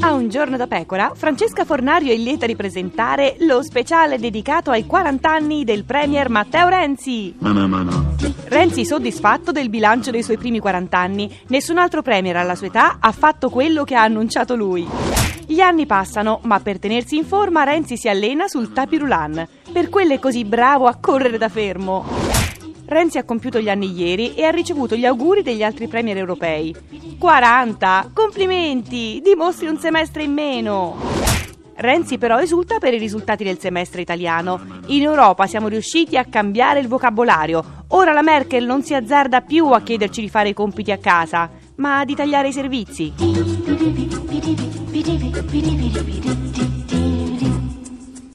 A un giorno da pecora, Francesca Fornario è lieta di presentare lo speciale dedicato ai 40 anni del Premier Matteo Renzi. Renzi soddisfatto del bilancio dei suoi primi 40 anni. Nessun altro Premier alla sua età ha fatto quello che ha annunciato lui. Gli anni passano, ma per tenersi in forma Renzi si allena sul tapirulan. Per quello è così bravo a correre da fermo. Renzi ha compiuto gli anni ieri e ha ricevuto gli auguri degli altri premier europei. 40! Complimenti! Dimostri un semestre in meno! Renzi però esulta per i risultati del semestre italiano. In Europa siamo riusciti a cambiare il vocabolario. Ora la Merkel non si azzarda più a chiederci di fare i compiti a casa, ma di tagliare i servizi.